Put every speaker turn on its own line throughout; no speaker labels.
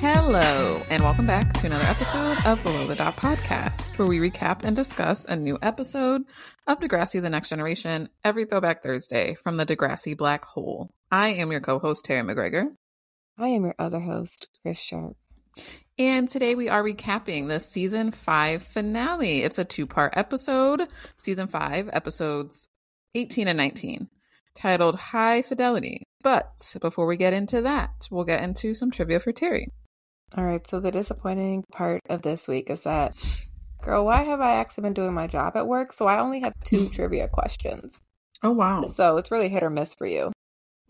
Hello, and welcome back to another episode of Below the Dot podcast, where we recap and discuss a new episode of Degrassi The Next Generation every Throwback Thursday from the Degrassi Black Hole. I am your co host, Terri MacGregor.
I am your other host, Chris Sharp.
And today we are recapping the season five finale. It's a two part episode, season five, episodes 18 and 19, titled High Fidelity. But before we get into that, we'll get into some trivia for Terri.
All right, so the disappointing part of this week is that, girl, why have I actually been doing my job at work? So I only have two trivia questions.
Oh, wow.
So it's really hit or miss for you.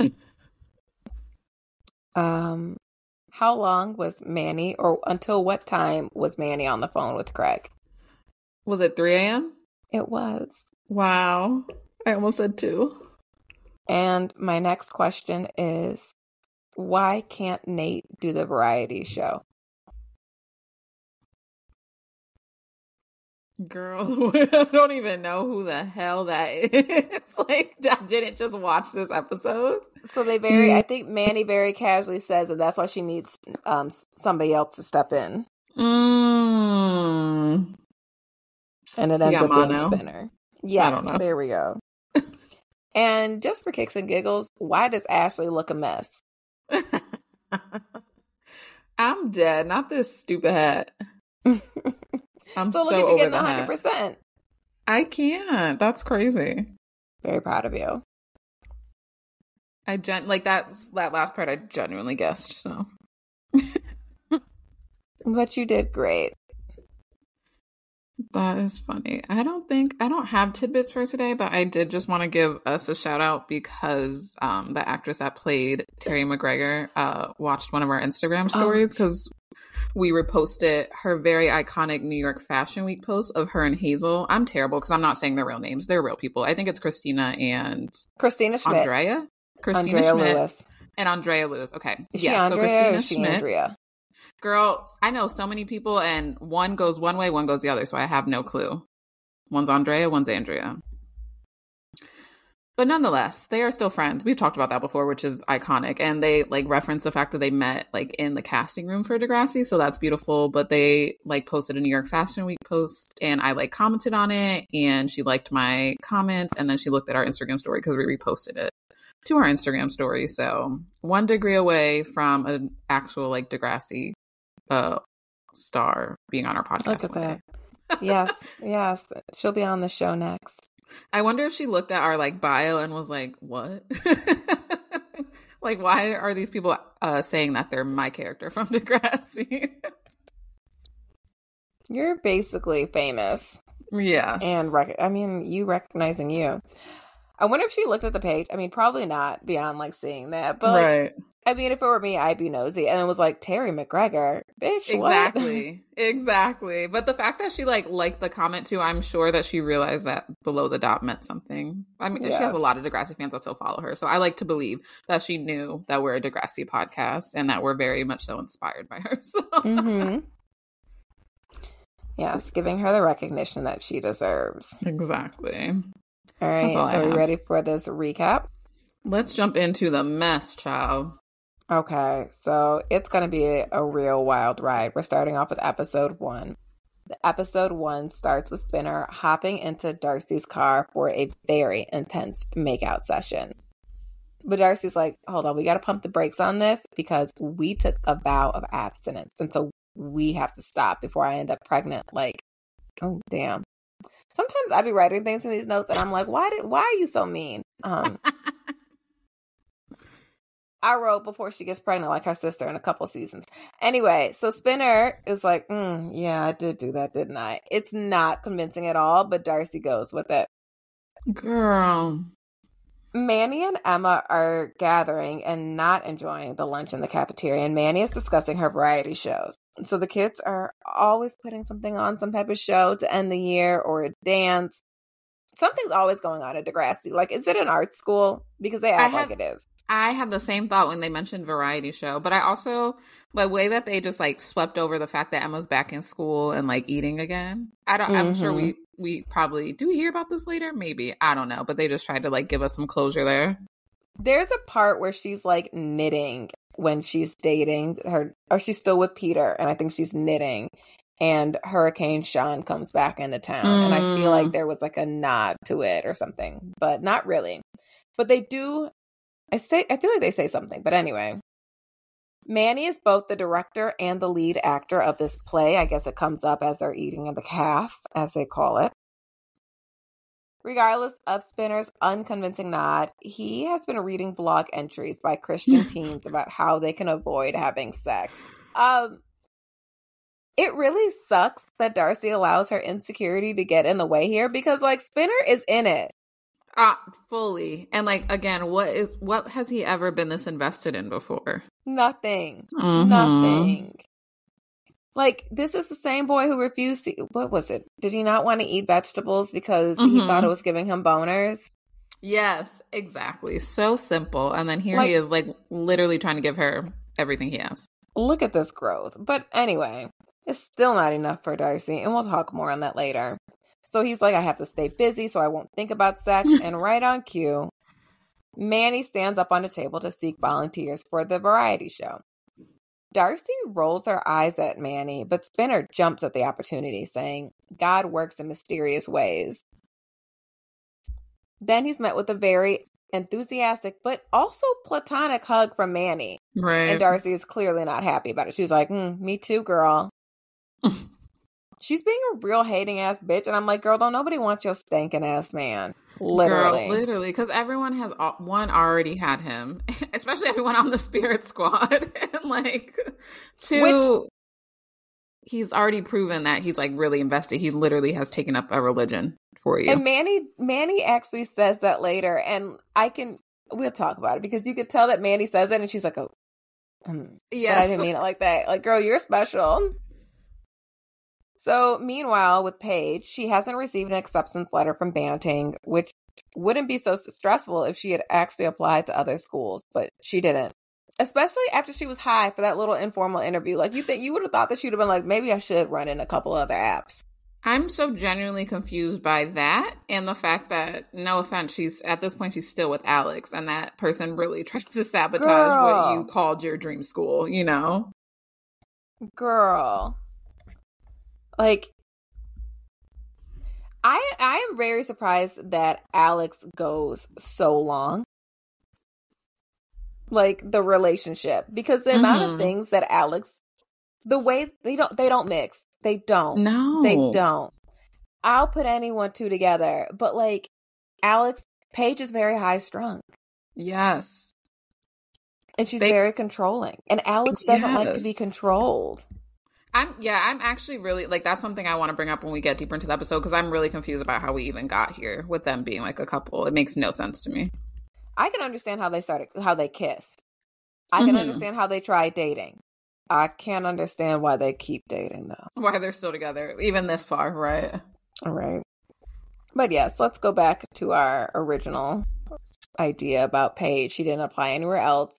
um, how long was Manny, or until what time was Manny on the phone with Craig?
Was it 3 a.m.?
It was.
Wow. I almost said two.
And my next question is why can't Nate do the variety show?
Girl, I don't even know who the hell that is. like, I didn't just watch this episode.
So they very, I think Manny very casually says that that's why she needs um somebody else to step in,
Mm.
and it ends up being
mono?
Spinner. Yes, there we go. and just for kicks and giggles, why does Ashley look a mess?
I'm dead. Not this stupid hat. I'm
so
so,
look at you getting
the 100.
percent
I can't. That's crazy.
Very proud of you.
I gen like that's that last part. I genuinely guessed. So
But you did great.
That is funny. I don't think I don't have tidbits for today, but I did just want to give us a shout out because um the actress that played Terri MacGregor uh watched one of our Instagram stories because we reposted her very iconic New York Fashion Week post of her and Hazel. I'm terrible because I'm not saying their real names. They're real people. I think it's Christina and
Christina Schmidt.
Andrea. Christina
Andrea
Schmidt
Lewis.
and Andrea Lewis. Okay.
Is
yeah,
Andrea
so Christina Schmidt.
Andrea?
Girl, I know so many people and one goes one way, one goes the other, so I have no clue. One's Andrea, one's Andrea. But nonetheless, they are still friends. We've talked about that before, which is iconic. And they like reference the fact that they met like in the casting room for Degrassi, so that's beautiful. But they like posted a New York Fashion Week post and I like commented on it and she liked my comment and then she looked at our Instagram story because we reposted it to our Instagram story. So one degree away from an actual like Degrassi uh star being on our podcast.
Look at that. yes, yes. She'll be on the show next.
I wonder if she looked at our like bio and was like, "What? like, why are these people uh, saying that they're my character from Degrassi?"
You're basically famous.
yeah,
and rec- I mean, you recognizing you. I wonder if she looked at the page. I mean, probably not beyond like seeing that, but like,
right,
I mean, if it were me, I'd be nosy, and it was like Terri MacGregor, bitch.
exactly, exactly. But the fact that she like liked the comment too, I'm sure that she realized that below the dot meant something. I mean, she has a lot of Degrassi fans that still follow her, so I like to believe that she knew that we're a Degrassi podcast and that we're very much so inspired by her. So.
hmm Yes, giving her the recognition that she deserves.
Exactly.
All right,
all
so are you ready for this recap?
Let's jump into the mess, child.
Okay, so it's going to be a, a real wild ride. We're starting off with episode one. The episode one starts with Spinner hopping into Darcy's car for a very intense makeout session. But Darcy's like, hold on, we got to pump the brakes on this because we took a vow of abstinence. And so we have to stop before I end up pregnant. Like, oh, damn. Sometimes I be writing things in these notes and I'm like, why did, why are you so mean? Um, I wrote before she gets pregnant, like her sister in a couple seasons. Anyway, so Spinner is like, mm, yeah, I did do that, didn't I? It's not convincing at all, but Darcy goes with it.
Girl.
Manny and Emma are gathering and not enjoying the lunch in the cafeteria, and Manny is discussing her variety shows. So the kids are always putting something on, some type of show to end the year or a dance. Something's always going on at Degrassi. Like, is it an art school? Because they act
I
like it is.
I had the same thought when they mentioned variety show, but I also the way that they just like swept over the fact that Emma's back in school and like eating again. I don't I'm sure mm-hmm. we we probably do we hear about this later? Maybe. I don't know. But they just tried to like give us some closure there.
There's a part where she's like knitting when she's dating her or she's still with Peter and I think she's knitting and Hurricane Sean comes back into town mm. and I feel like mm. there was like a nod to it or something, but not really. But they do I say I feel like they say something, but anyway. Manny is both the director and the lead actor of this play. I guess it comes up as they're eating the calf, as they call it. Regardless of Spinner's unconvincing nod, he has been reading blog entries by Christian teens about how they can avoid having sex. Um, it really sucks that Darcy allows her insecurity to get in the way here because, like, Spinner is in it.
Ah, fully. And like again, what is what has he ever been this invested in before?
Nothing. Mm-hmm. Nothing. Like this is the same boy who refused to what was it? Did he not want to eat vegetables because mm-hmm. he thought it mm-hmm. was giving him boners?
Yes, exactly. So simple. And then here like, he is like literally trying to give her everything he has.
Look at this growth. But anyway, it's still not enough for Darcy, and we'll talk more on that later. So he's like, I have to stay busy so I won't think about sex. and right on cue, Manny stands up on the table to seek volunteers for the variety show. Darcy rolls her eyes at Manny, but Spinner jumps at the opportunity, saying, God works in mysterious ways. Then he's met with a very enthusiastic but also platonic hug from Manny.
Right.
And Darcy is clearly not happy about it. She's like, mm, Me too, girl. She's being a real hating ass bitch. And I'm like, Girl, don't nobody want your stinking ass man. Literally.
Girl, literally. Because everyone has, one already had him, especially everyone on the spirit squad. and like, two, Which, he's already proven that he's like really invested. He literally has taken up a religion for you.
And Manny, Manny actually says that later. And I can, we'll talk about it because you could tell that Manny says it and she's like, oh, mm. yeah, I didn't mean it like that. Like, girl, you're special. So, meanwhile, with Paige, she hasn't received an acceptance letter from Banting, which wouldn't be so stressful if she had actually applied to other schools, but she didn't. Especially after she was high for that little informal interview. Like, you think you would have thought that she'd have been like, maybe I should run in a couple other apps.
I'm so genuinely confused by that and the fact that, no offense, she's at this point, she's still with Alex, and that person really tried to sabotage Girl. what you called your dream school, you know?
Girl. Like I I am very surprised that Alex goes so long. Like the relationship because the mm-hmm. amount of mm-hmm. things that Alex the way they don't they don't mix. They don't.
No.
They don't. I'll put anyone two together, but like Alex Paige is very high strung.
Yes.
And she's they, very controlling. And Alex doesn't yes. like to be controlled.
I'm yeah, I'm actually really like that's something I want to bring up when we get deeper into the episode because I'm really confused about how we even got here with them being like a couple. It makes no sense to me.
I can understand how they started, how they kissed. I can mm-hmm. understand how they tried dating. I can't understand why they keep dating though.
Why they're still together, even this far, right?
All right. But yes, let's go back to our original idea about Paige. She didn't apply anywhere else.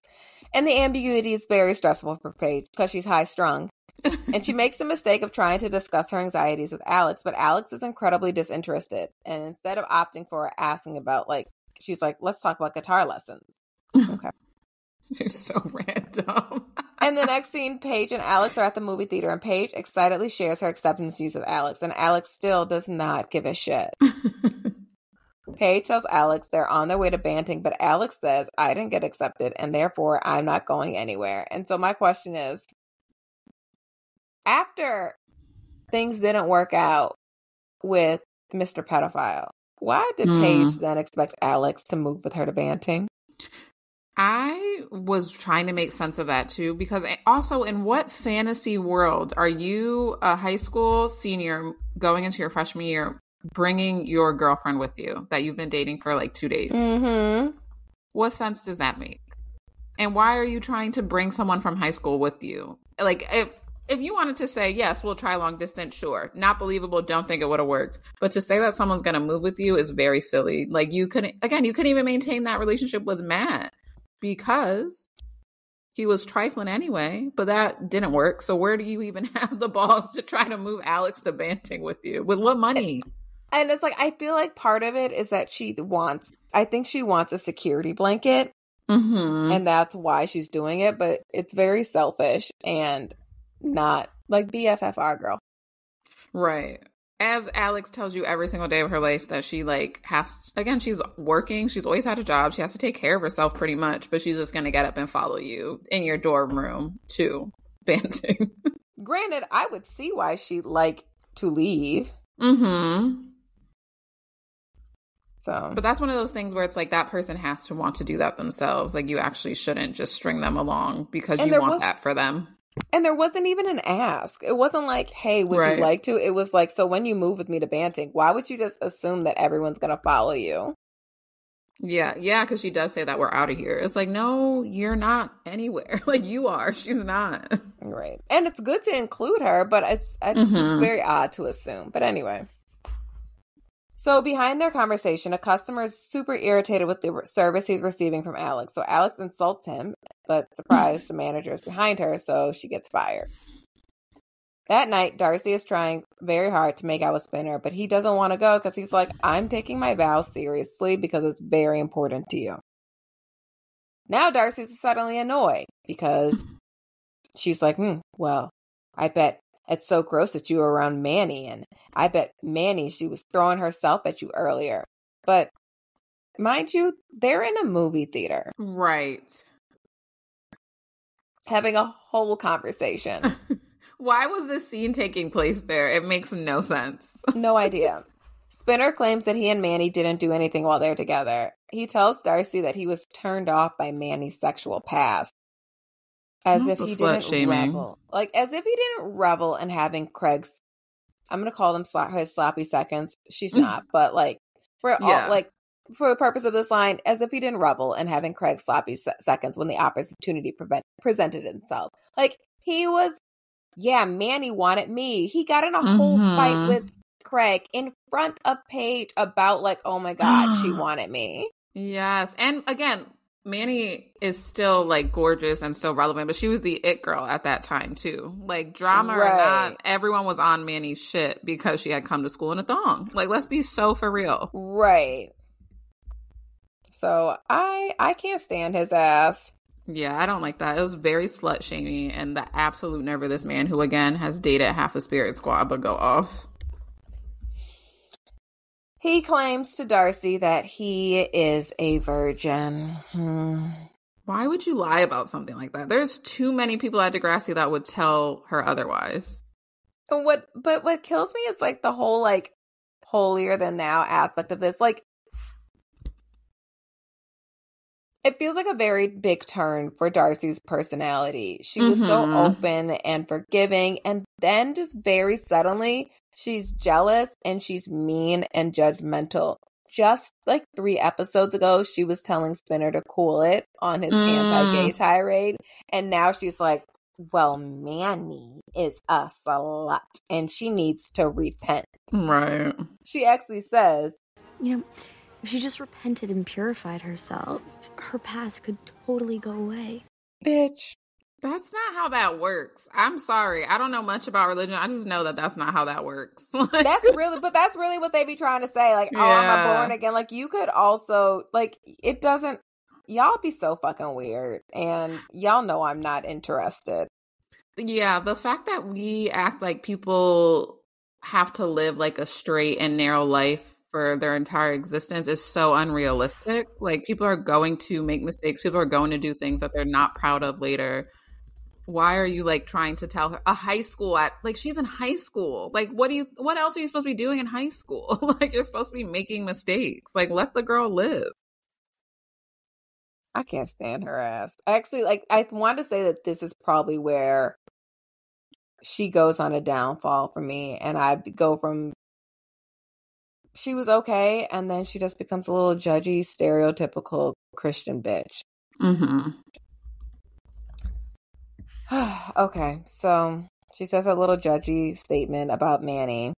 And the ambiguity is very stressful for Paige because she's high strung and she makes the mistake of trying to discuss her anxieties with Alex, but Alex is incredibly disinterested. And instead of opting for asking about, like, she's like, let's talk about guitar lessons. Okay.
You're so random.
and the next scene, Paige and Alex are at the movie theater, and Paige excitedly shares her acceptance news with Alex, and Alex still does not give a shit. Paige tells Alex they're on their way to Banting, but Alex says, I didn't get accepted, and therefore I'm not going anywhere. And so my question is after things didn't work out with Mr. Pedophile, why did mm. Paige then expect Alex to move with her to Banting?
I was trying to make sense of that too, because also, in what fantasy world are you, a high school senior, going into your freshman year, bringing your girlfriend with you that you've been dating for like two days?
Mm-hmm.
What sense does that make? And why are you trying to bring someone from high school with you? Like, if if you wanted to say yes we'll try long distance sure. Not believable don't think it would have worked. But to say that someone's going to move with you is very silly. Like you couldn't again you couldn't even maintain that relationship with matt because he was trifling anyway but that didn't work. So where do you even have the balls to try to move alex to banting with you? With what money?
And it's like I feel like part of it is that she wants I think she wants a security blanket
Mm-hmm.
and that's why she's doing it, but it's very selfish and not like BFFR girl.
Right. As Alex tells you every single day of her life that she like has again, she's working, she's always had a job, she has to take care of herself pretty much, but she's just gonna get up and follow you in your dorm room to Banting.
Granted, I would see why she'd like to leave.
mm-hmm.
So
But that's one of those things where it's like that person has to want to do that themselves. Like you actually shouldn't just string them along because
And
you want
was-
that for them.
And there wasn't even an ask. It wasn't like, hey, would
Right.
you like to? It was like, so when you move with me to Banting, why would you just assume that everyone's gonna follow you?
Yeah, yeah, because she does say that we're out of here. It's like, no, you're not anywhere. like you are. She's not.
Right. And it's good to include her, but it's it's
Mhm.
very odd to assume. But anyway. So behind their conversation, a customer is super irritated with the service he's receiving from Alex. So Alex insults him, but surprise, the manager is behind her, so she gets fired. That night, Darcy is trying very hard to make out with Spinner, but he doesn't want to go because he's like, I'm taking my vows seriously because it's very important to you. Now Darcy's suddenly annoyed because she's like, hmm, well, I bet it's so gross that you were around Manny, and I bet Manny, she was throwing herself at you earlier. But mind you, they're in a movie theater
right.
Having a whole conversation.
Why was this scene taking place there? It makes no sense.
No idea. Spinner claims that he and Manny didn't do anything while they're together. He tells Darcy that he was turned off by Manny's sexual past. As
Not
if he didn't
shaming.
revel. Like, as if he didn't revel in having Craig's. I'm going to call them sla- his sloppy seconds. She's not, but like, we're all,
Yeah.
like, for the purpose of this line, as if he didn't revel in having Craig's sloppy se- seconds when the opportunity prevent- presented itself. Like, he was, yeah, Manny wanted me. He got in a whole
Mhm.
fight with Craig in front of Paige about like, oh my god, she wanted me.
Yes. And again, Manny is still like gorgeous and still relevant, but she was the it girl at that time too. Like drama or not, everyone was on Manny's shit because she had come to school in a thong. Like let's be so for real.
Right. So I I can't stand his ass.
Yeah, I don't like that. It was very slut shaming and the absolute nerve of this man who again has dated half a spirit squad but go off.
He claims to Darcy that he is a virgin. Hmm.
Why would you lie about something like that? There's too many people at Degrassi that would tell her otherwise.
And what but what kills me is like the whole like holier than thou aspect of this. Like it feels like a very big turn for Darcy's personality. She was so
Mhm.
open and forgiving, and then just very suddenly, she's jealous and she's mean and judgmental. Just like three episodes ago, she was telling Spinner to cool it on his
Mm.
anti gay tirade, and now she's like, well, Manny is a slut and she needs to repent.
Right.
She actually says,
You know, if she just repented and purified herself, her past could totally go away.
bitch.
That's not how that works. I'm sorry. I don't know much about religion. I just know that that's not how that works.
That's really, but that's really what they be trying to say. Like, oh, I'm a born again. Like, you could also, like, it doesn't, y'all be so fucking weird. And y'all know I'm not interested.
yeah, the fact that we act like people have to live like a straight and narrow life for their entire existence is so unrealistic. Like people are going to make mistakes. People are going to do things that they're not proud of later. Why are you like trying to tell her a high school at like she's in high school? Like what do you what else are you supposed to be doing in high school? like you're supposed to be making mistakes. Like let the girl live.
I can't stand her ass. Actually, like, I want to say that this is probably where she goes on a downfall for me. And I go from she was okay, and then she just becomes a little judgy, stereotypical Christian bitch.
Mm-hmm.
okay, so she says a little judgy statement about Manny.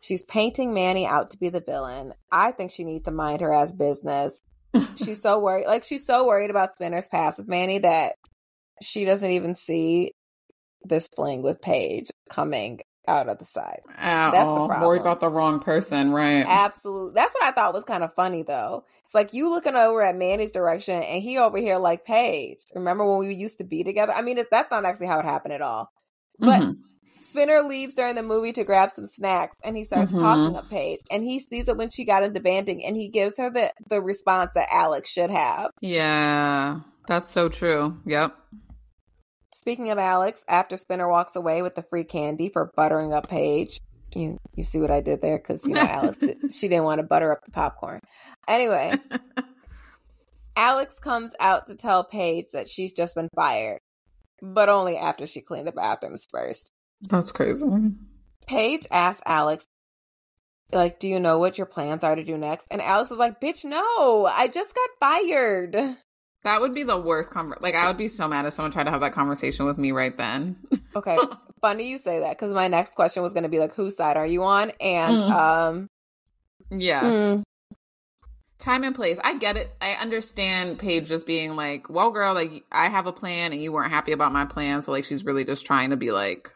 She's painting Manny out to be the villain. I think she needs to mind her ass business. she's so worried, like she's so worried about Spinner's past with Manny that she doesn't even see this fling with Paige coming out of the side.
That's the problem. Worried about the wrong person, right?
Absolutely. That's what I thought was kind of funny, though. It's like you looking over at Manny's direction, and he over here like Paige. Remember when we used to be together? I mean, that's not actually how it happened at all. But mm-hmm. Spinner leaves during the movie to grab some snacks, and he starts mm-hmm. talking to Paige, and he sees it when she got into Banting, and he gives her the the response that Alex should have.
Yeah, that's so true. Yep.
Speaking of Alex, after Spinner walks away with the free candy for buttering up Paige, you you see what I did there because you know Alex she didn't want to butter up the popcorn. Anyway, Alex comes out to tell Paige that she's just been fired, but only after she cleaned the bathrooms first.
That's crazy.
Paige asks Alex, like, do you know what your plans are to do next? And Alex is like, bitch, no, I just got fired.
That would be the worst conver- like I would be so mad if someone tried to have that conversation with me right then.
okay. Funny you say that cuz my next question was going to be like whose side are you on? And mm. um
yeah. Mm. Time and place. I get it. I understand Paige just being like, "Well, girl, like I have a plan and you weren't happy about my plan." So like she's really just trying to be like,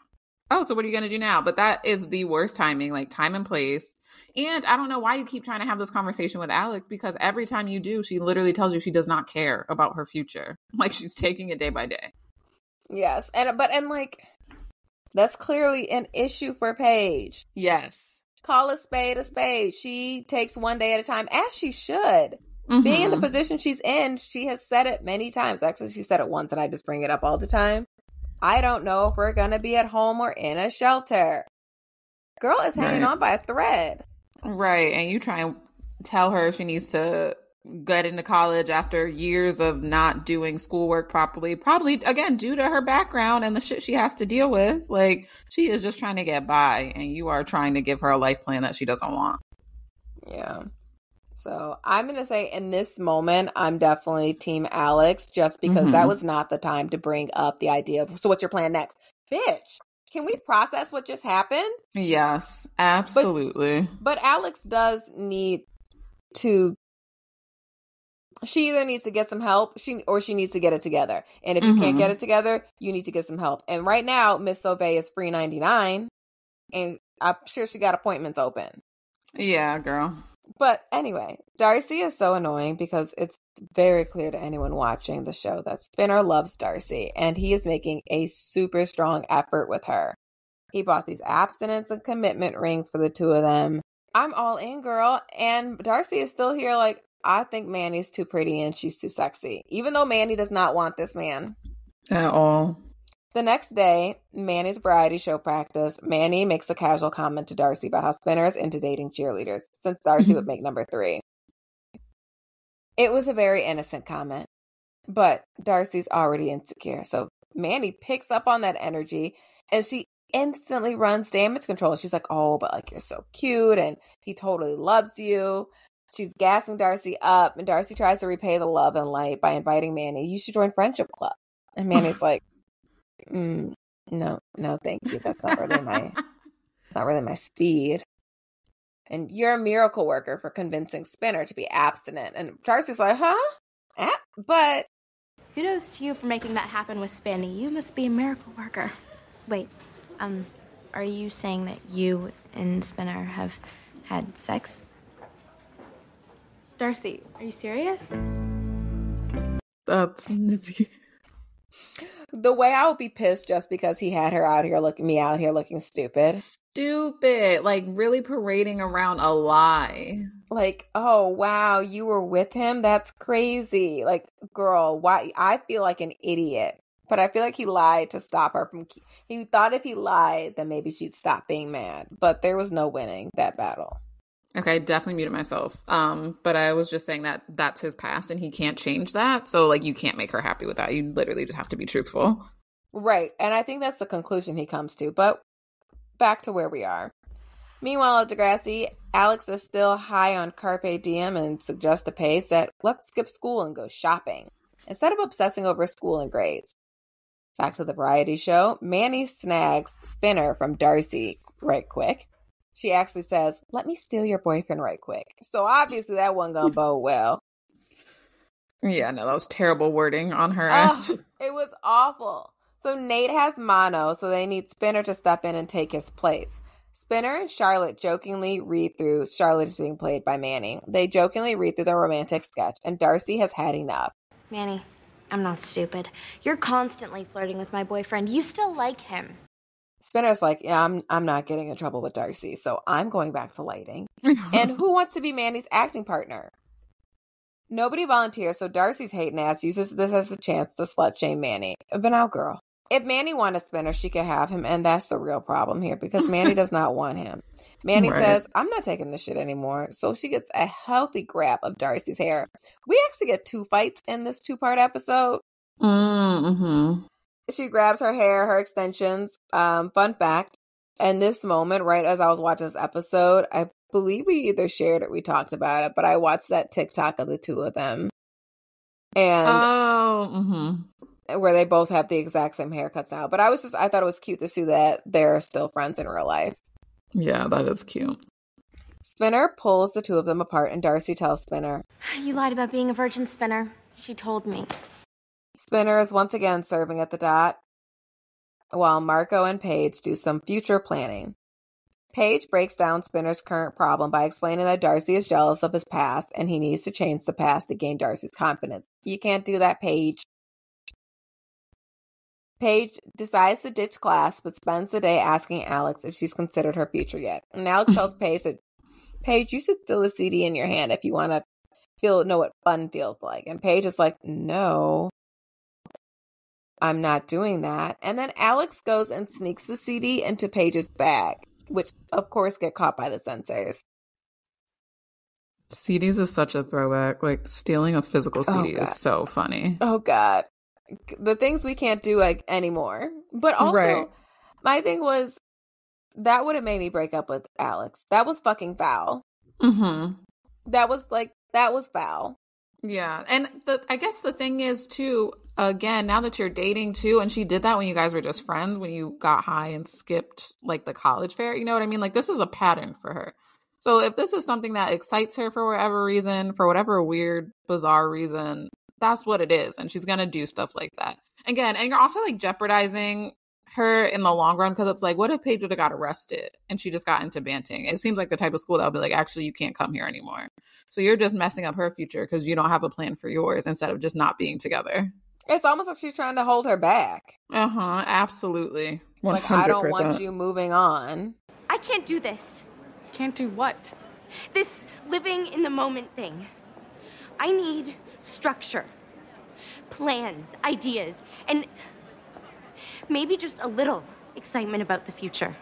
"Oh, so what are you going to do now?" But that is the worst timing, like time and place. And I don't know why you keep trying to have this conversation with Alex because every time you do, she literally tells you she does not care about her future. Like she's taking it day by day.
Yes. And but and like that's clearly an issue for Paige.
Yes.
Call a spade a spade. She takes one day at a time as she should. Mm-hmm. Being in the mm-hmm. position she's in, she has said it many times. Actually, she said it once and I just bring it up all the time. I don't know if we're going to be at home or in a shelter. Girl is hanging right. on by a thread.
Right. And you try and tell her she needs to get into college after years of not doing schoolwork properly. Probably, again, due to her background and the shit she has to deal with. Like, she is just trying to get by, and you are trying to give her a life plan that she doesn't want.
Yeah. So I'm going to say in this moment, I'm definitely Team Alex just because mm-hmm. that was not the time to bring up the idea of, so what's your plan next? Bitch, can we process what just happened?
Yes, absolutely.
But, but Alex does need to she either needs to get some help she or she needs to get it together and if you mm-hmm. can't get mm-hmm. it together you need to get some help and right now miss Sauvé is free 99 and i'm sure she got appointments open
yeah girl
but anyway darcy is so annoying because it's very clear to anyone watching the show that Spinner loves Darcy and he is making a super strong effort with her. He bought these abstinence and commitment rings for the two of them. I'm all in, girl. And Darcy is still here, like, I think Manny's too pretty and she's too sexy, even though Manny does not want this man
at all.
The next day, Manny's variety show practice, Manny makes a casual comment to Darcy about how Spinner is into dating cheerleaders, since Darcy would mm-hmm. make number three. It was a very innocent comment, but Darcy's already insecure. So Manny picks up on that energy and she instantly runs damage control. She's like, Oh, but like you're so cute and he totally loves you. She's gassing Darcy up, and Darcy tries to repay the love and light by inviting Manny, You should join Friendship Club. And Manny's like, mm, No, no, thank you. That's not really my, not really my speed and you're a miracle worker for convincing Spinner to be abstinent. And Darcy's like, huh? Eh? But
kudos to you for making that happen with Spinny. You must be a miracle worker. Wait, um, are you saying that you and Spinner have had sex? Darcy, are you serious?
That's nippy
the way I would be pissed just because he had her out here looking me out here looking stupid.
Stupid. Like really parading around a lie.
Like, oh wow, you were with him? That's crazy. Like, girl, why I feel like an idiot. But I feel like he lied to stop her from he thought if he lied then maybe she'd stop being mad. But there was no winning that battle.
Okay, I definitely muted myself. Um, but I was just saying that that's his past and he can't change that. So like you can't make her happy with that. You literally just have to be truthful.
Right. And I think that's the conclusion he comes to. But back to where we are. Meanwhile at Degrassi, Alex is still high on Carpe Diem and suggests to Paige that let's skip school and go shopping instead of obsessing over school and grades. Back to the variety show, Manny snags Spinner from Darcy right quick she actually says, Let me steal your boyfriend right quick. So obviously that wasn't gonna bode well.
Yeah, no, that was terrible wording on her oh,
It was awful. So Nate has mono, so they need Spinner to step in and take his place. Spinner and Charlotte jokingly read through Charlotte is being played by Manny. They jokingly read through their romantic sketch, and Darcy has had enough.
Manny, I'm not stupid. You're constantly flirting with my boyfriend. You still like him.
Spinner's like, yeah, I'm I'm not getting in trouble with Darcy, so I'm going back to lighting. and who wants to be Manny's acting partner? Nobody volunteers, so Darcy's hating ass uses this as a chance to slut shame Manny. But now, girl, if Manny wanted Spinner, she could have him, and that's the real problem here because Manny does not want him. Manny
Right.
says, I'm not taking this shit anymore. So she gets a healthy grab of Darcy's hair. We actually get two fights in this two part episode.
mm-hmm.
She grabs her hair, her extensions. Um, fun fact, And this moment, right as I was watching this episode, I believe we either shared it, we talked about it, but I watched that TikTok of the two of them. And
Oh, mm-hmm.
where they both have the exact same haircuts now. But I was just I thought it was cute to see that they're still friends in real life.
yeah, that is cute.
Spinner pulls the two of them apart and Darcy tells Spinner.
You lied about being a virgin spinner. She told me.
Spinner is once again serving at the dot while Marco and Paige do some future planning. Paige breaks down Spinner's current problem by explaining that Darcy is jealous of his past and he needs to change the past to gain Darcy's confidence. You can't do that, Paige. Paige decides to ditch class but spends the day asking Alex if she's considered her future yet. And Alex tells Paige that Paige, you should still a CD in your hand if you want to feel know what fun feels like. And Paige is like, no, I'm not doing that. And then Alex goes and sneaks the CD into Paige's bag, which of course get caught by the sensors.
CDs is such a throwback. Like stealing a physical CD
God.
is so funny.
Oh God, the things we can't do like anymore. But also,
Right.
my thing was that would have made me break up with Alex. That was fucking foul.
Mm-hmm.
That was like that was foul.
Yeah, and the I guess the thing is too. Again, now that you're dating too, and she did that when you guys were just friends, when you got high and skipped like the college fair. You know what I mean? Like this is a pattern for her. So if this is something that excites her for whatever reason, for whatever weird, bizarre reason, that's what it is, and she's gonna do stuff like that. Again, and you're also like jeopardizing her in the long run because it's like, what if Paige would have got arrested and she just got into banting? It seems like the type of school that would be like, actually, you can't come here anymore. So you're just messing up her future because you don't have a plan for yours instead of just not being together.
It's almost like she's trying to hold her back.
Uh huh. Absolutely.
It's like I don't want you moving on.
I can't do this.
Can't do what?
This living in the moment thing. I need structure, plans, ideas, and maybe just a little excitement about the future.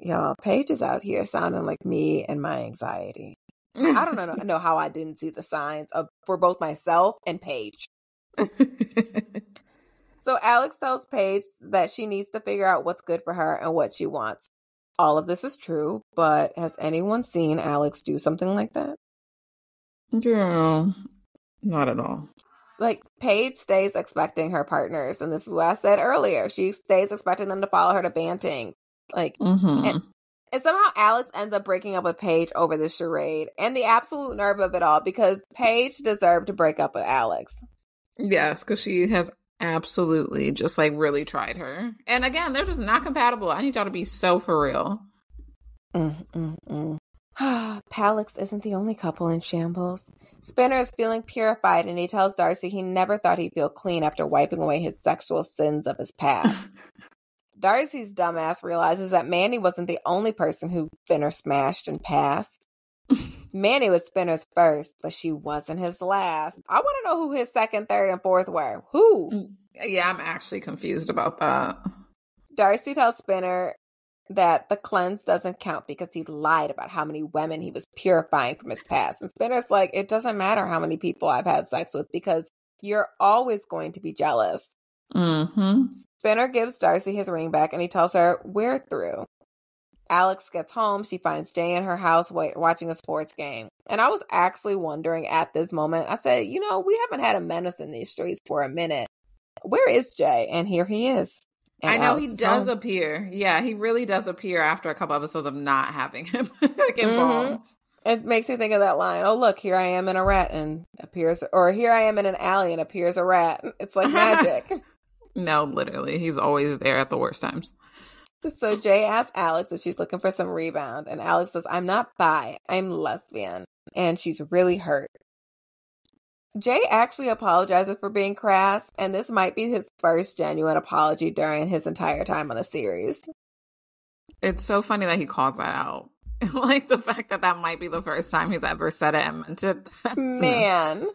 Y'all, Paige is out here sounding like me and my anxiety. I don't know, know how I didn't see the signs of for both myself and Paige. So Alex tells Paige that she needs to figure out what's good for her and what she wants. All of this is true, but has anyone seen Alex do something like that?
Girl, not at all.
Like Paige stays expecting her partners, and this is what I said earlier. She stays expecting them to follow her to Banting. Like
Mm-hmm.
And- And somehow Alex ends up breaking up with Paige over this charade and the absolute nerve of it all because Paige deserved to break up with Alex.
Yes, because she has absolutely just like really tried her. And again, they're just not compatible. I need y'all to be so for real.
Mm, mm, mm. Palix isn't the only couple in shambles. Spinner is feeling purified and he tells Darcy he never thought he'd feel clean after wiping away his sexual sins of his past. Darcy's dumbass realizes that Manny wasn't the only person who Spinner smashed and passed. Manny was Spinner's first, but she wasn't his last. I want to know who his second, third, and fourth were. Who? Mm.
Yeah, I'm actually confused about that.
Darcy tells Spinner that the cleanse doesn't count because he lied about how many women he was purifying from his past. And Spinner's like, it doesn't matter how many people I've had sex with because you're always going to be jealous.
Mm-hmm.
Spinner gives Darcy his ring back and he tells her, We're through. Alex gets home. She finds Jay in her house wa- watching a sports game. And I was actually wondering at this moment, I said, You know, we haven't had a menace in these streets for a minute. Where is Jay? And here he is.
I know he does appear. Yeah, he really does appear after a couple episodes of not having him like
Mm-hmm.
involved.
It makes me think of that line. Oh, look, here I am in a rat and appears, or here I am in an alley and appears a rat. It's like magic.
No, literally. He's always there at the worst times.
So Jay asks Alex if she's looking for some rebound, and Alex says, I'm not bi, I'm lesbian. And she's really hurt. Jay actually apologizes for being crass, and this might be his first genuine apology during his entire time on the series.
It's so funny that he calls that out. like the fact that that might be the first time he's ever said it and meant it.
Man.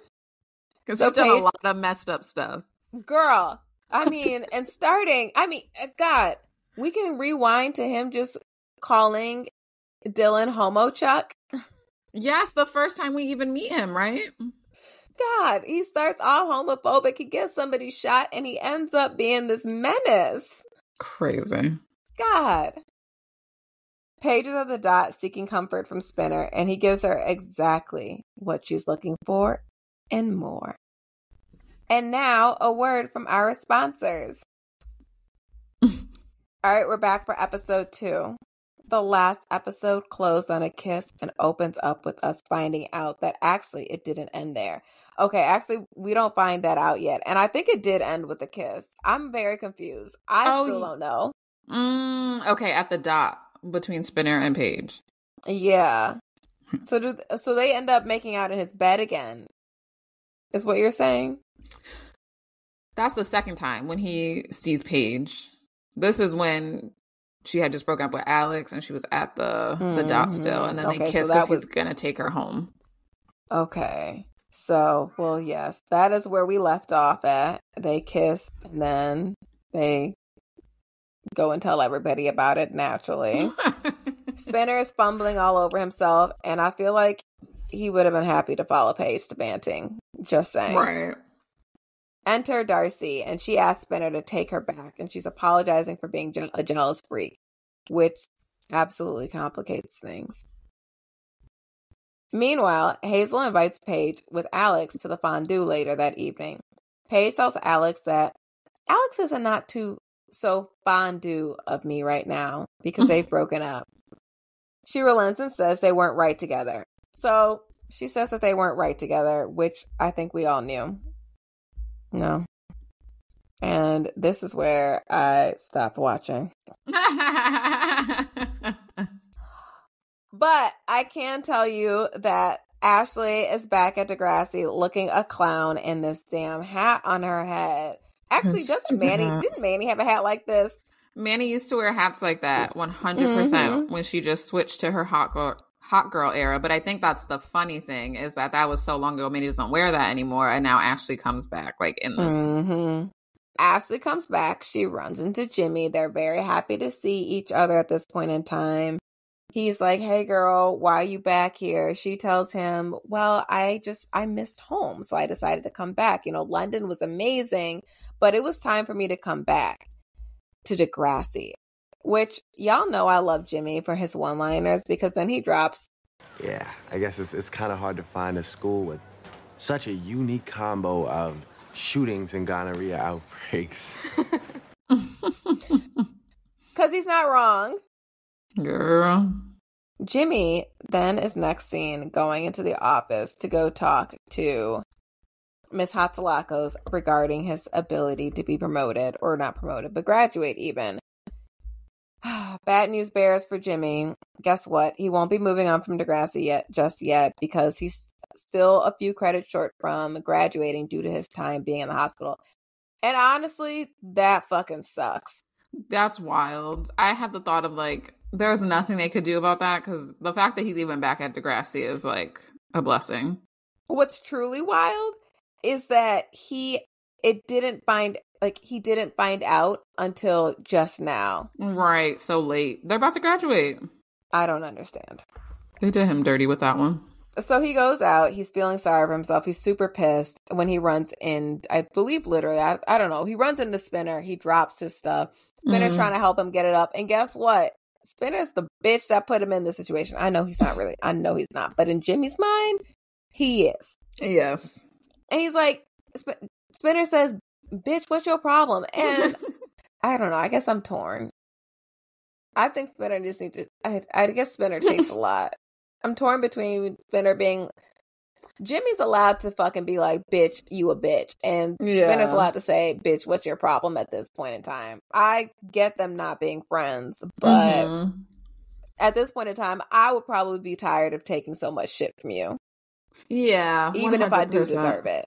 Because
So
he's done a lot of messed up stuff.
Girl, I mean, and starting, I mean, uh, God, we can rewind to him just calling Dylan Homo Chuck.
Yes, the first time we even meet him, right?
God, he starts all homophobic. He gets somebody shot and he ends up being this menace.
Crazy.
God. Paige's of the dot seeking comfort from Spinner, and he gives her exactly what she's looking for and more. And now, a word from our sponsors. All right, we're back for episode two. The last episode closed on a kiss and opens up with us finding out that actually it didn't end there. Okay, actually, we don't find that out yet. And I think it did end with a kiss. I'm very confused. I
Oh,
still don't know.
Mm, okay, at the dot between Spinner and Paige.
Yeah. So do so they end up making out in his bed again. Is what you're saying?
That's the second time when he sees Paige. This is when she had just broken up with Alex and she was at the the dot still, and then
Mhm.
they
Okay, so
kiss
was-
he's gonna take her home.
Okay. So, well, yes, that is where we left off at. They kissed and then they go and tell everybody about it naturally. Spinner is fumbling all over himself, and I feel like he would have been happy to follow Paige to Banting. Just saying.
right.
Enter Darcy, and she asks Spinner to take her back, and she's apologizing for being je- a jealous freak, which absolutely complicates things. Meanwhile, Hazel invites Paige with Alex to the fondue later that evening. Paige tells Alex that Alex is not too so fondue of me right now because they've broken up. She relents and says they weren't right together. So she says that they weren't right together, which I think we all knew. No. And this is where I stopped watching. But I can tell you that Ashley is back at Degrassi looking a clown in this damn hat on her head. Actually,
That
doesn't Manny
hat.
didn't Manny have a hat like this?
Manny used to wear hats like that 100%
Mhm.
percent when she just switched to her hot girl, hot girl era. But I think that's the funny thing is that that was so long ago. Manny doesn't wear that anymore. And now Ashley comes back like in this.
Mm-hmm. Ashley comes back. She runs into Jimmy. They're very happy to see each other at this point in time. He's like, "Hey, girl, why are you back here?" She tells him, "Well, I just I missed home, so I decided to come back. You know, London was amazing, but it was time for me to come back to Degrassi." Which y'all know I love Jimmy for his one-liners because then he drops,
Yeah, I guess it's, it's kind of hard to find a school with such a unique combo of shootings and gonorrhea outbreaks.
"Cause he's not wrong."
Girl.
Jimmy then is next seen going into the office to go talk to Miss Hatzilakos regarding his ability to be promoted, or not promoted, but graduate even. Bad news bears for Jimmy. Guess what? He won't be moving on from Degrassi yet, just yet, because he's still a few credits short from graduating due to his time being in the hospital. And honestly, that fucking sucks.
That's wild. I had the thought of like, there's nothing they could do about that because the fact that he's even back at Degrassi is like a blessing.
what's truly wild is that he it didn't find like he didn't find out until just now
Right. So late. They're about to graduate.
i don't understand
They did him dirty with that one.
so he goes out he's feeling sorry for himself he's super pissed when he runs in i believe literally i, I don't know he runs into spinner he drops his stuff spinner's
Mhm.
trying to help him get it up and guess what spinner's the bitch that put him in this situation i know he's not really i know he's not but in jimmy's mind he is
Yes.
And he's like, Sp- Spinner says, bitch, what's your problem? And I don't know. I guess I'm torn. I think Spinner just needs to, I, I guess Spinner takes a lot. I'm torn between Spinner being Jimmy's allowed to fucking be like, bitch, you a bitch. And
Yeah.
Spinner's allowed to say, bitch, what's your problem at this point in time? I get them not being friends, but
Mhm.
at this point in time, I would probably be tired of taking so much shit from you,
yeah,
even if I do deserve it.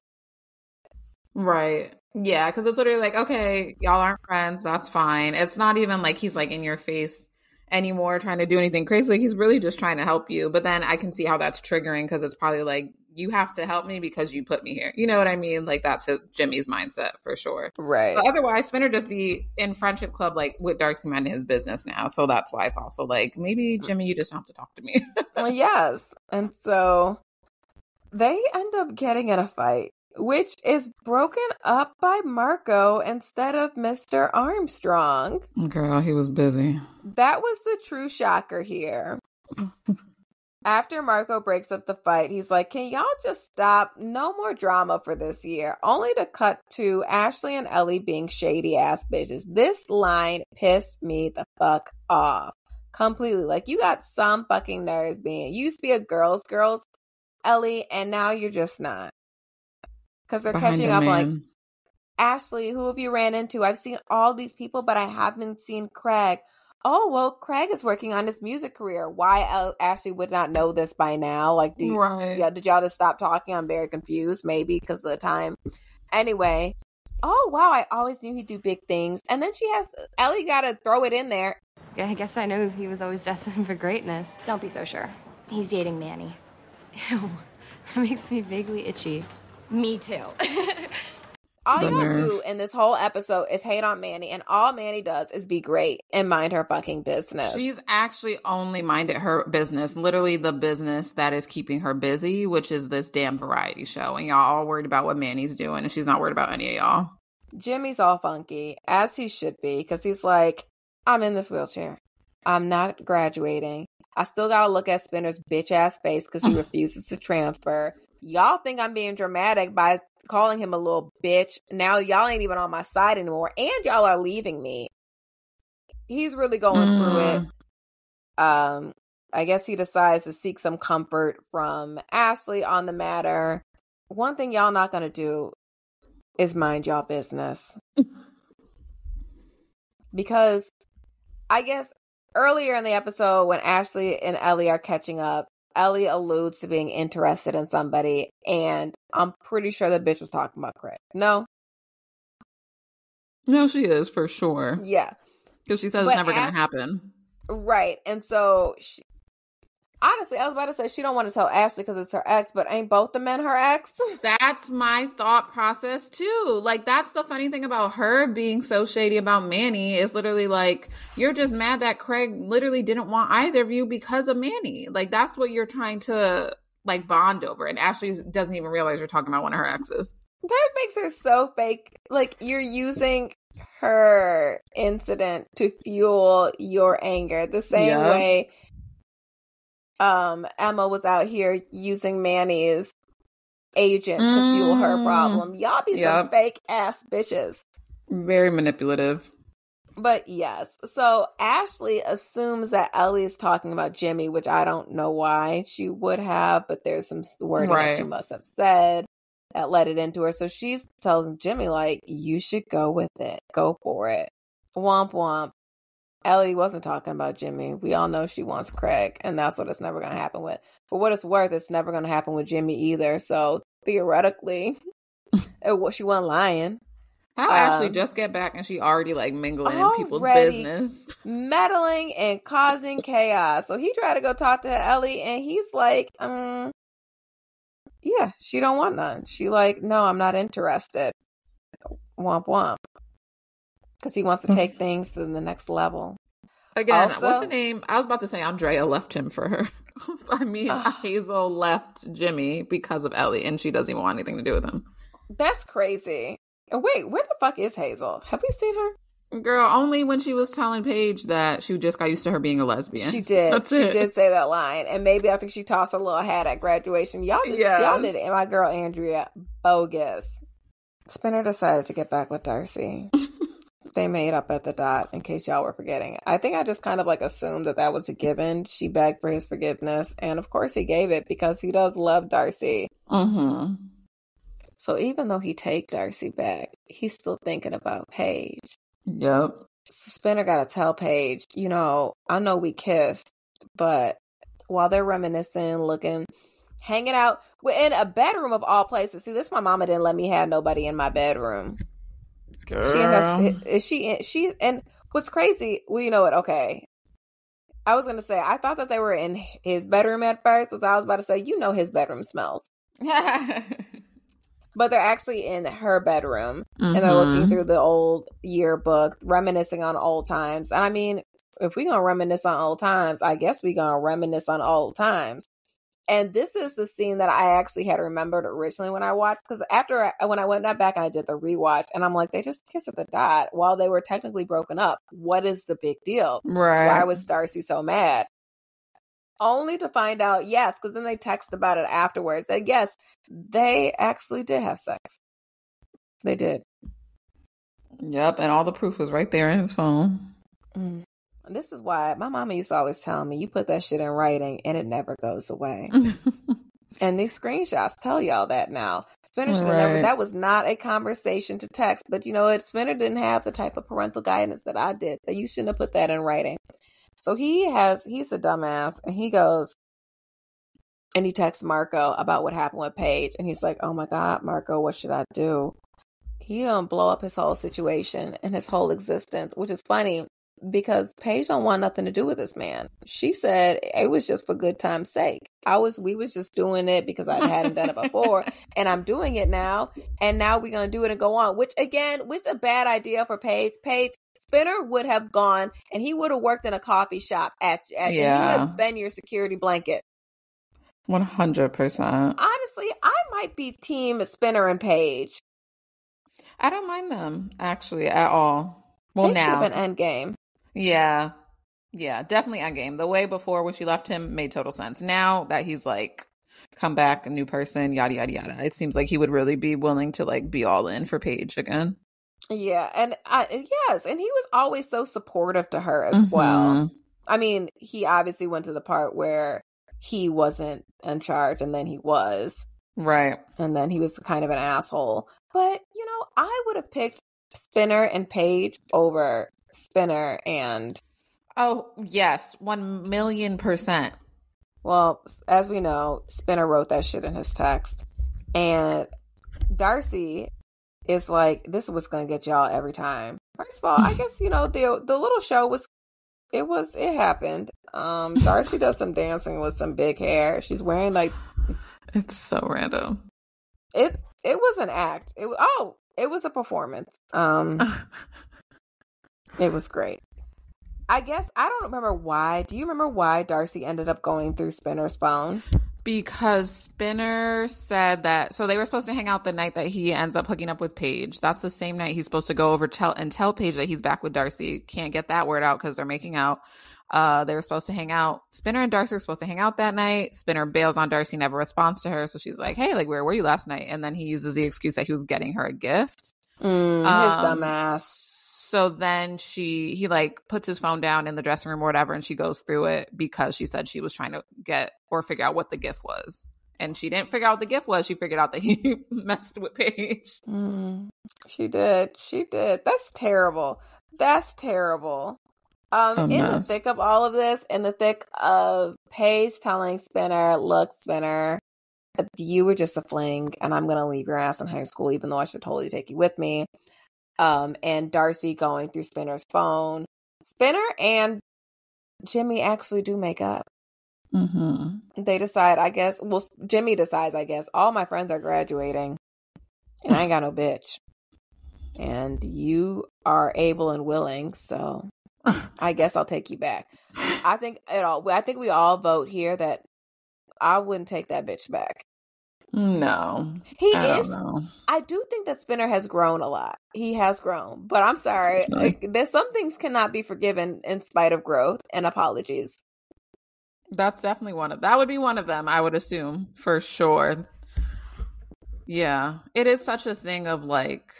Right. Yeah, because it's literally like, okay, y'all aren't friends. That's fine. It's not even like he's like in your face anymore trying to do anything crazy. Like he's really just trying to help you. But then I can see how that's triggering because it's probably like, you have to help me because you put me here. You know what I mean? Like that's his, Jimmy's mindset for sure.
Right.
But otherwise, Spinner just be in friendship club like with Darcy minding his business now. So that's why it's also like maybe Jimmy, you just don't have to talk to me.
Well, yes. And so they end up getting in a fight, which is broken up by Marco instead of Mr. Armstrong.
Girl, he was busy.
That was the true shocker here. After Marco breaks up the fight, he's like, Can y'all just stop? No more drama for this year. Only to cut to Ashley and Ellie being shady ass bitches. This line pissed me the fuck off completely. Like, you got some fucking nerves being, you used to be a girls, girls, Ellie, and now you're just not. Because they're
Behind
catching
a
up like. Ashley, who have you ran into? I've seen all these people, but I haven't seen Craig. Oh, well, Craig is working on his music career. Why El- Ashley would not know this by now? Like, do you,
right.
yeah, did y'all just stop talking? I'm very confused, maybe because of the time. Anyway, oh, wow, I always knew he'd do big things. And then she has, Ellie got to throw it in there.
I guess I knew he was always destined for greatness.
Don't be so sure. He's dating Manny.
Ew, that makes me vaguely itchy.
Me too.
All
The
y'all
nerve.
do in this whole episode is hate on Manny, and all Manny does is be great and mind her fucking business.
She's actually only minded her business, literally the business that is keeping her busy, which is this damn variety show. And y'all all worried about what Manny's doing, and she's not worried about any of y'all.
Jimmy's all funky, as he should be, because he's like, I'm in this wheelchair. I'm not graduating. I still gotta look at Spinner's bitch ass face because he refuses to transfer. Y'all think I'm being dramatic by calling him a little bitch. Now y'all ain't even on my side anymore, and y'all are leaving me. He's really going through it. Um, I guess he decides to seek some comfort from Ashley on the matter. One thing y'all not gonna do is mind y'all business. because I guess earlier in the episode when Ashley and Ellie are catching up, Ellie alludes to being interested in somebody, and I'm pretty sure the bitch was talking about Craig. No?
No, she is for sure.
Yeah.
Because she says
But
it's never going to happen.
Right. And so she, honestly, I was about to say she don't want to tell Ashley because it's her ex, but ain't both the men her ex?
That's my thought process too. Like that's the funny thing about her being so shady about Manny is literally like you're just mad that Craig literally didn't want either of you because of Manny. Like that's what you're trying to like bond over. And Ashley doesn't even realize you're talking about one of her exes.
That makes her so fake. Like you're using her incident to fuel your anger the same
Yeah.
way um Emma was out here using Manny's agent to fuel her
Mm.
problem. Y'all be some fake ass bitches.
Very manipulative.
But yes, so Ashley assumes that Ellie is talking about Jimmy, which I don't know why she would have, but there's some wording that she must have said that led it into her. So she's telling Jimmy, like, you should go with it, go for it. Womp womp. Ellie wasn't talking about Jimmy. We all know she wants Craig, and that's what it's never going to happen with. For what it's worth, it's never going to happen with Jimmy either. So theoretically, it, she wasn't lying.
How Ashley
Um,
just get back and she already like mingling in people's business.
meddling and causing chaos. So he tried to go talk to Ellie, and he's like, um, yeah, she don't want none. She like, no, I'm not interested. Womp womp. Because he wants to take things to the next level.
Again,
Also-
what's the name? I was about to say Andrea left him for her. I mean,
Ugh.
Hazel left Jimmy because of Ellie, and she doesn't even want anything to do with him.
That's crazy. Wait, where the fuck is Hazel? Have we seen her?
Girl, only when she was telling Paige that she just got used to her being a lesbian.
She did.
That's
she
it.
did say that line, and maybe I think she tossed a little hat at graduation. Y'all just y'all did it. And my girl Andrea, bogus. Spinner decided to get back with Darcy. they made up at the dot. In case y'all were forgetting, I think I just kind of like assumed that that was a given. She begged for his forgiveness, and of course he gave it because he does love Darcy.
Mm-hmm.
So even though he take Darcy back, he's still thinking about Paige.
Yep.
So Spinner got to tell Paige, you know, I know we kissed, but while they're reminiscing, looking, hanging out we're in a bedroom of all places. See, this my mama didn't let me have nobody in my bedroom.
Girl.
She and her, is she she and what's crazy? Well, you know what? Okay, I was gonna say I thought that they were in his bedroom at first. So I was about to say, you know, his bedroom smells, but they're actually in her bedroom and they're looking
Mhm.
through the old yearbook, reminiscing on old times. And I mean, if we're gonna reminisce on old times, I guess we're gonna reminisce on old times. And this is the scene that I actually had remembered originally when I watched because after I, when I went back and I did the rewatch, and I'm like, they just kissed at the dot while they were technically broken up. What is the big deal?
Right.
Why was Darcy so mad? Only to find out, yes, because then they text about it afterwards. And yes, they actually did have sex. They did.
Yep, and all the proof was right there in his phone.
Mm. And This is why my mama used to always tell me, you put that shit in writing and it never goes away. and these screenshots tell y'all that now. Spinner should have never, that was not a conversation to text, but you know what? Spinner didn't have the type of parental guidance that I did. That you shouldn't have put that in writing. So he has, he's a dumbass and he goes, and he texts Marco about what happened with Paige. And he's like, oh my God, Marco, what should I do? He gonna blow up his whole situation and his whole existence, which is funny because Paige don't want nothing to do with this man. She said it was just for good time's sake. I was we was just doing it because I hadn't done it before and I'm doing it now and now we're gonna do it and go on. Which again, which a bad idea for Paige. Paige Spinner would have gone and he would have worked in a coffee shop at, at and he would
Yeah.
have been your security blanket.
One hundred percent.
Honestly, I might be team Spinner and Paige.
I don't mind them actually at all. Well,
they
now,
been endgame.
Yeah, yeah, definitely endgame. The way before when she left him made total sense. Now that he's like come back, a new person, yada yada yada. It seems like he would really be willing to like be all in for Paige again.
Yeah, and I yes, and he was always so supportive to her as well.
Mhm.
I mean, he obviously went to the part where he wasn't in charge and then he was,
Right.
and then he was kind of an asshole. But, you know, I would have picked Spinner and Paige over Spinner and
Oh yes, one million percent.
well, as we know, Spinner wrote that shit in his text. And Darcy is like, this is what's gonna get y'all every time. First of all, I guess, you know, the the little show was it was it happened. Um Darcy does some dancing with some big hair. She's wearing like
It's so random.
it it was an act. It oh, it was a performance. Um it was great. I guess I don't remember why. Do you remember why Darcy ended up going through Spinner's phone?
Because Spinner said that so they were supposed to hang out the night that he ends up hooking up with Paige. That's the same night he's supposed to go over tell and tell Paige that he's back with Darcy. Can't get that word out because they're making out. Uh, they were supposed to hang out. Spinner and Darcy were supposed to hang out that night. Spinner bails on Darcy, never responds to her. So she's like, "Hey, like, where were you last night?" And then he uses the excuse that he was getting her a gift.
Mm, his
Um,
dumbass.
So then she he like puts his phone down in the dressing room or whatever, and she goes through it because she said she was trying to get or figure out what the gift was. And she didn't figure out what the gift was. She figured out that he messed with Paige.
Mm, she did. She did. That's terrible. That's terrible. Um,
A
in the thick of all of this, in the thick of Paige telling Spinner, "Look, Spinner, you were just a fling, and I'm gonna leave your ass in high school, even though I should totally take you with me." Um, and Darcy going through Spinner's phone. Spinner and Jimmy actually do make up.
Mm-hmm.
They decide, I guess. Well, Jimmy decides, I guess. All my friends are graduating, and I ain't got no bitch. And you are able and willing, so I guess I'll take you back. I think it all. I think we all vote here that I wouldn't take that bitch back.
No,
He
I
is. I do think that Spinner has grown a lot. He has grown, but I'm sorry. Like, there's some things cannot be forgiven in spite of growth and apologies.
That's definitely one of that would be one of them. I would assume for sure. Yeah, it is such a thing of like,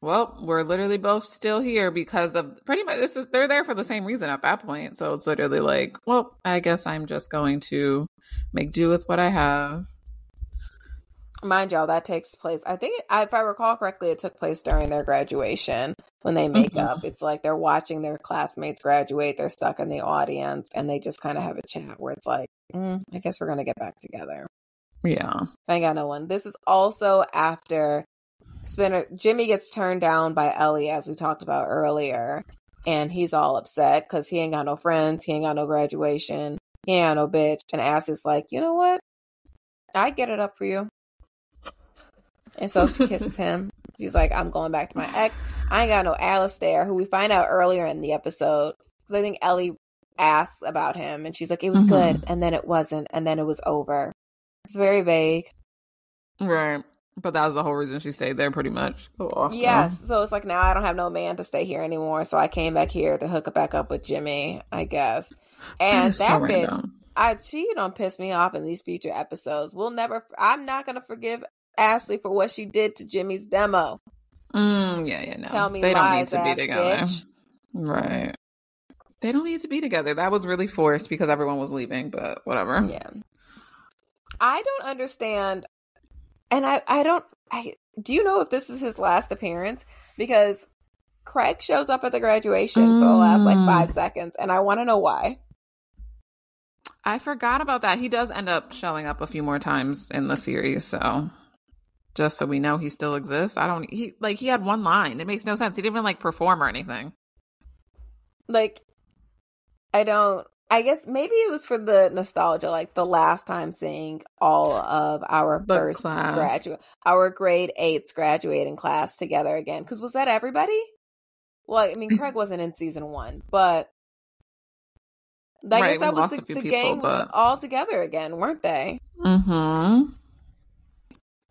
well, we're literally both still here because of pretty much this is they're there for the same reason at that point. So it's literally like, well, I guess I'm just going to make do with what I have.
Mind y'all, that takes place. I think, if I recall correctly, it took place during their graduation when they make
Mhm.
up. It's like they're watching their classmates graduate. They're stuck in the audience, and they just kind of have a chat where it's like, mm, "I guess we're gonna get back together."
Yeah.
I ain't got no one. This is also after Spinner Jimmy gets turned down by Ellie, as we talked about earlier, and he's all upset because he ain't got no friends, he ain't got no graduation, he ain't got no bitch. And Ass is like, you know what? I get it up for you. And so she kisses him. She's like, I'm going back to my ex. I ain't got no Alistair, who we find out earlier in the episode. Because I think Ellie asks about him, and she's like, it was
Mhm.
good, and then it wasn't, and then it was over. It's very vague.
Right. But that was the whole reason she stayed there, pretty much. Girl.
Yes. So it's like now I don't have no man to stay here anymore. So I came back here to hook it back up with Jimmy, I guess. And
so
that bitch,
random.
I she don't piss me off in these future episodes. We'll never. I'm not gonna forgive Ashley for what she did to Jimmy's demo.
Mm, yeah, yeah, no.
Tell me
they don't need to be together.
bitch.
Right. They don't need to be together. That was really forced because everyone was leaving, but whatever.
Yeah. I don't understand, and I I don't. I do you know if this is his last appearance because Craig shows up at the graduation for the last like
Mm.
five seconds, and I want to know why.
I forgot about that. He does end up showing up a few more times in the series, so just so we know he still exists. I don't he like he had one line. It makes no sense. He didn't even like perform or anything.
like I don't I guess maybe it was for the nostalgia, like the last time seeing all of our
The
first
class.
graduate our grade eights graduating class together again. Because was that everybody? Well, I mean Craig wasn't in season one, but I
Right,
guess that was the, the
people,
gang was all together again, weren't they?
Mm-hmm.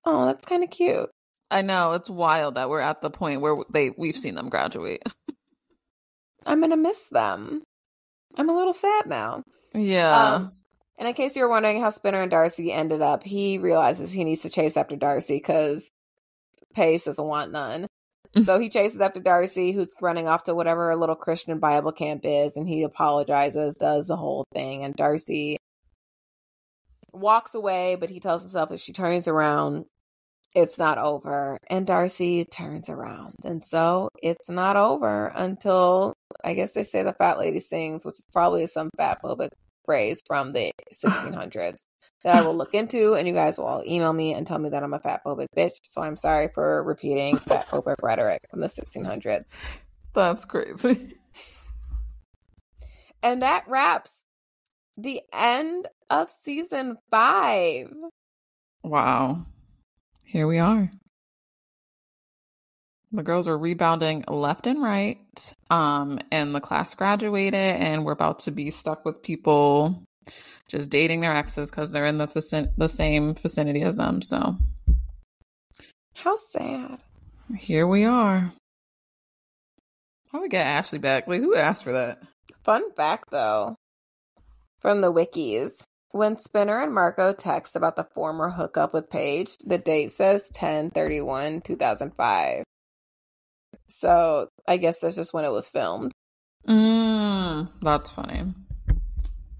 Oh, that's kind of cute.
I know it's wild that we're at the point where they we've seen them graduate.
I'm gonna miss them. I'm a little sad now.
Yeah.
Um, and in case you're wondering how Spinner and Darcy ended up, he realizes he needs to chase after Darcy because Paige doesn't want none. so he chases after Darcy, who's running off to whatever little Christian Bible camp is, and he apologizes, does the whole thing, and Darcy walks away, but he tells himself if she turns around, it's not over. And Darcy turns around. And so it's not over until I guess they say the fat lady sings, which is probably some fat phobic phrase from the 1600s that I will look into, and you guys will all email me and tell me that I'm a fat phobic bitch. So I'm sorry for repeating fat phobic rhetoric from the 1600s.
That's crazy.
And that wraps the end of season five.
Wow. Here we are. The girls are rebounding left and right. Um, and the class graduated, and we're about to be stuck with people just dating their exes because they're in the vicin- the same vicinity as them. So
How sad.
here we are. How we get Ashley back? Like, who asked for that?
Fun fact though, from the wikis. When Spinner and Marco text about the former hookup with Paige, the date says 10 31 2005. So I guess that's just when it was filmed.
Mm, that's funny.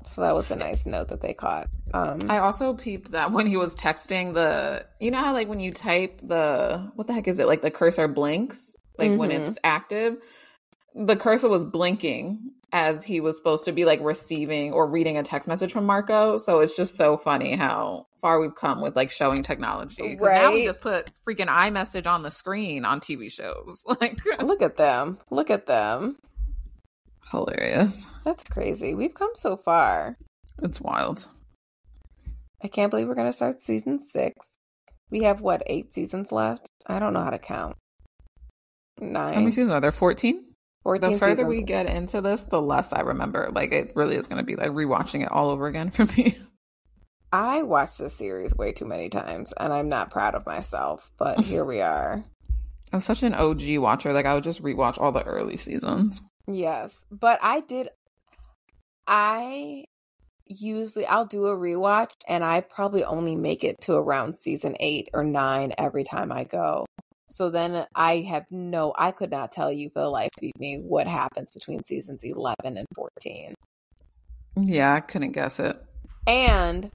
So that was a nice note that they caught. Um,
I also peeped that when he was texting the, you know how like when you type the, what the heck is it? Like the cursor blinks, like when
Mhm.
it's active. The cursor was blinking as he was supposed to be like receiving or reading a text message from Marco. So it's just so funny how far we've come with like showing technology. 'Cause Now we just put freaking iMessage on the screen on TV shows. Like
look at them. Look at them.
hilarious.
That's crazy. We've come so far.
It's wild.
I can't believe we're going to start season six. We have what, eight seasons left? I don't know how to count. Nine.
How many seasons are there? 14?
14
the further we get into this, the less I remember. Like it really is going to be like rewatching it all over again for me.
I watched this series way too many times and I'm not proud of myself, but here we are.
I'm such an OG watcher. Like I would just rewatch all the early seasons.
Yes, but I did. I usually I'll do a rewatch, and I probably only make it to around season eight or nine every time I go. So then I have no. I could not tell you for the life of me what happens between seasons eleven and fourteen.
Yeah, I couldn't guess it.
And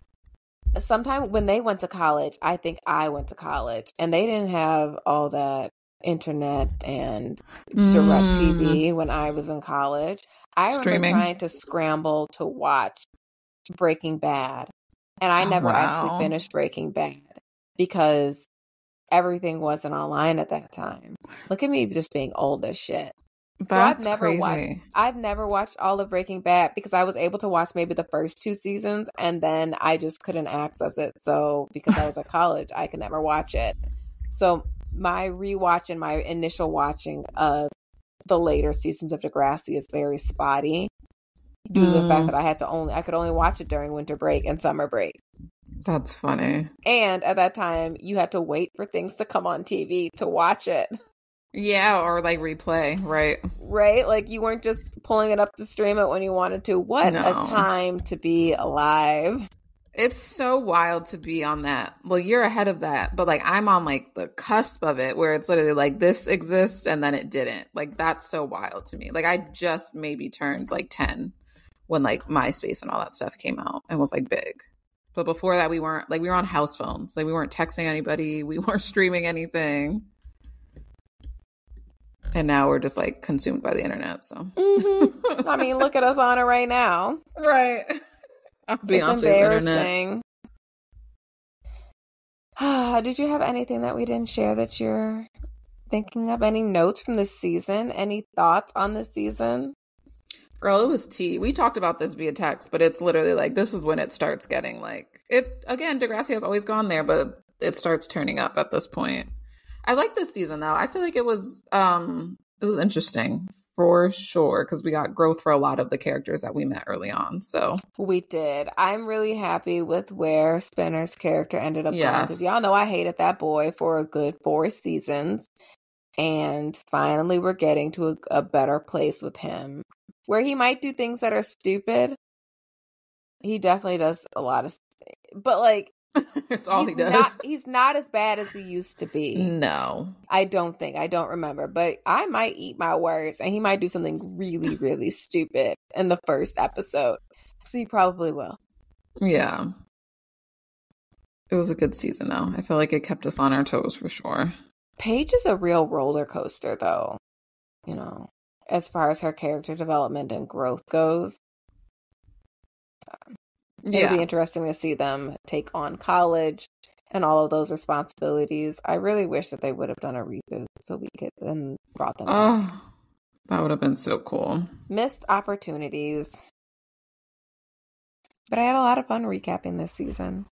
sometime when they went to college, I think I went to college and they didn't have all that internet and direct
Mm,
TV when I was in college. I remember trying to scramble to watch Breaking Bad. And I
Oh,
never
wow.
actually finished Breaking Bad because everything wasn't online at that time. Look at me just being old as shit.
That's
never
crazy.
watched- I've never watched all of Breaking Bad because I was able to watch maybe the first two seasons and then I just couldn't access it. So because I was at college, I could never watch it. So my rewatch and my initial watching of the later seasons of Degrassi is very spotty due to the
Mm.
fact that I had to only I could only watch it during winter break and summer break.
That's funny.
And at that time, you had to wait for things to come on TV to watch it.
Yeah, or like replay, right?
right? Like you weren't just pulling it up to stream it when you wanted to. What
No.
a time to be alive.
It's so wild to be on that. Well, you're ahead of that, but like I'm on like the cusp of it where it's literally like this exists and then it didn't. Like that's so wild to me. Like I just maybe turned like 10 when like MySpace and all that stuff came out and was like big. But before that we weren't like we were on house phones. Like we weren't texting anybody, we weren't streaming anything. And now we're just like consumed by the internet, so. Mm-hmm.
I mean, look at us on it right now.
right.
It's
Beyonce internet.
embarrassing. Did you have anything that we didn't share that you're thinking of? Any notes from this season? Any thoughts on this season?
Girl, it was tea. We talked about this via text, but it's literally like this is when it starts getting like it again. Degrassi has always gone there, but it starts turning up at this point. I like this season though. I feel like it was um it was interesting for sure because we got growth for a lot of the characters that we met early on. So
We did. I'm really happy with where Spinner's character ended up.
Yes.
Y'all know I hated that boy for a good four seasons. And finally, we're getting to a, a better place with him where he might do things that are stupid. He definitely does a lot of, st- but like,
it's all he does.
Not, he's not as bad as he used to be.
no.
I don't think. I don't remember. But I might eat my words and he might do something really, really stupid in the first episode. So he probably will.
Yeah. It was a good season though. I feel like it kept us on our toes for sure.
Paige is a real roller coaster, though, you know, as far as her character development and growth goes. It'll
Yeah.
be interesting to see them take on college and all of those responsibilities. I really wish that they would have done a reboot so we could then brought them back.
Oh, that would have been so cool.
Missed opportunities. But I had a lot of fun recapping this season.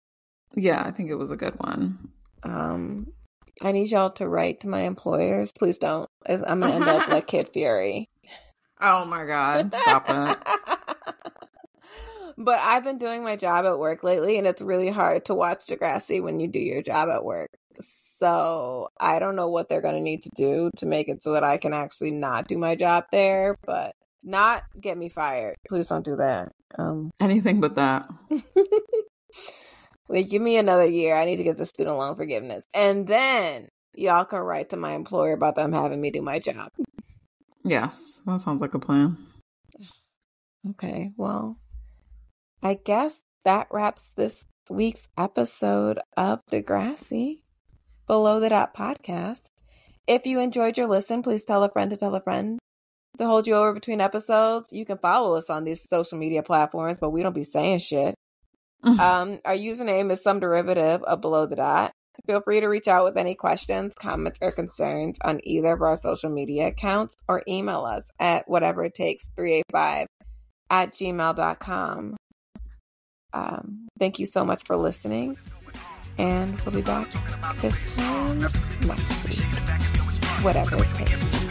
Yeah, I think it was a good one.
Um, I need y'all to write to my employers. Please don't. I'm gonna end up like Kid Fury.
Oh my god, stop it.
but I've been doing my job at work lately, and it's really hard to watch Degrassi when you do your job at work. So I don't know what they're going to need to do to make it so that I can actually not do my job there, but not get me fired. Please don't do that. Um,
Anything but that.
like, give me another year. I need to get the student loan forgiveness, and then y'all can write to my employer about them having me do my job.
Yes, that sounds like a plan.
Okay, well, I guess that wraps this week's episode of Degrassi Below the Dot podcast. If you enjoyed your listen, please tell a friend to tell a friend to hold you over between episodes. You can follow us on these social media platforms, but we don't be saying shit. Um, our username is some derivative of Below the Dot. Feel free to reach out with any questions, comments, or concerns on either of our social media accounts or email us at whatever it takes 385 at gmail.com. Um, thank you so much for listening, and we'll be back this time next week. Whatever it takes.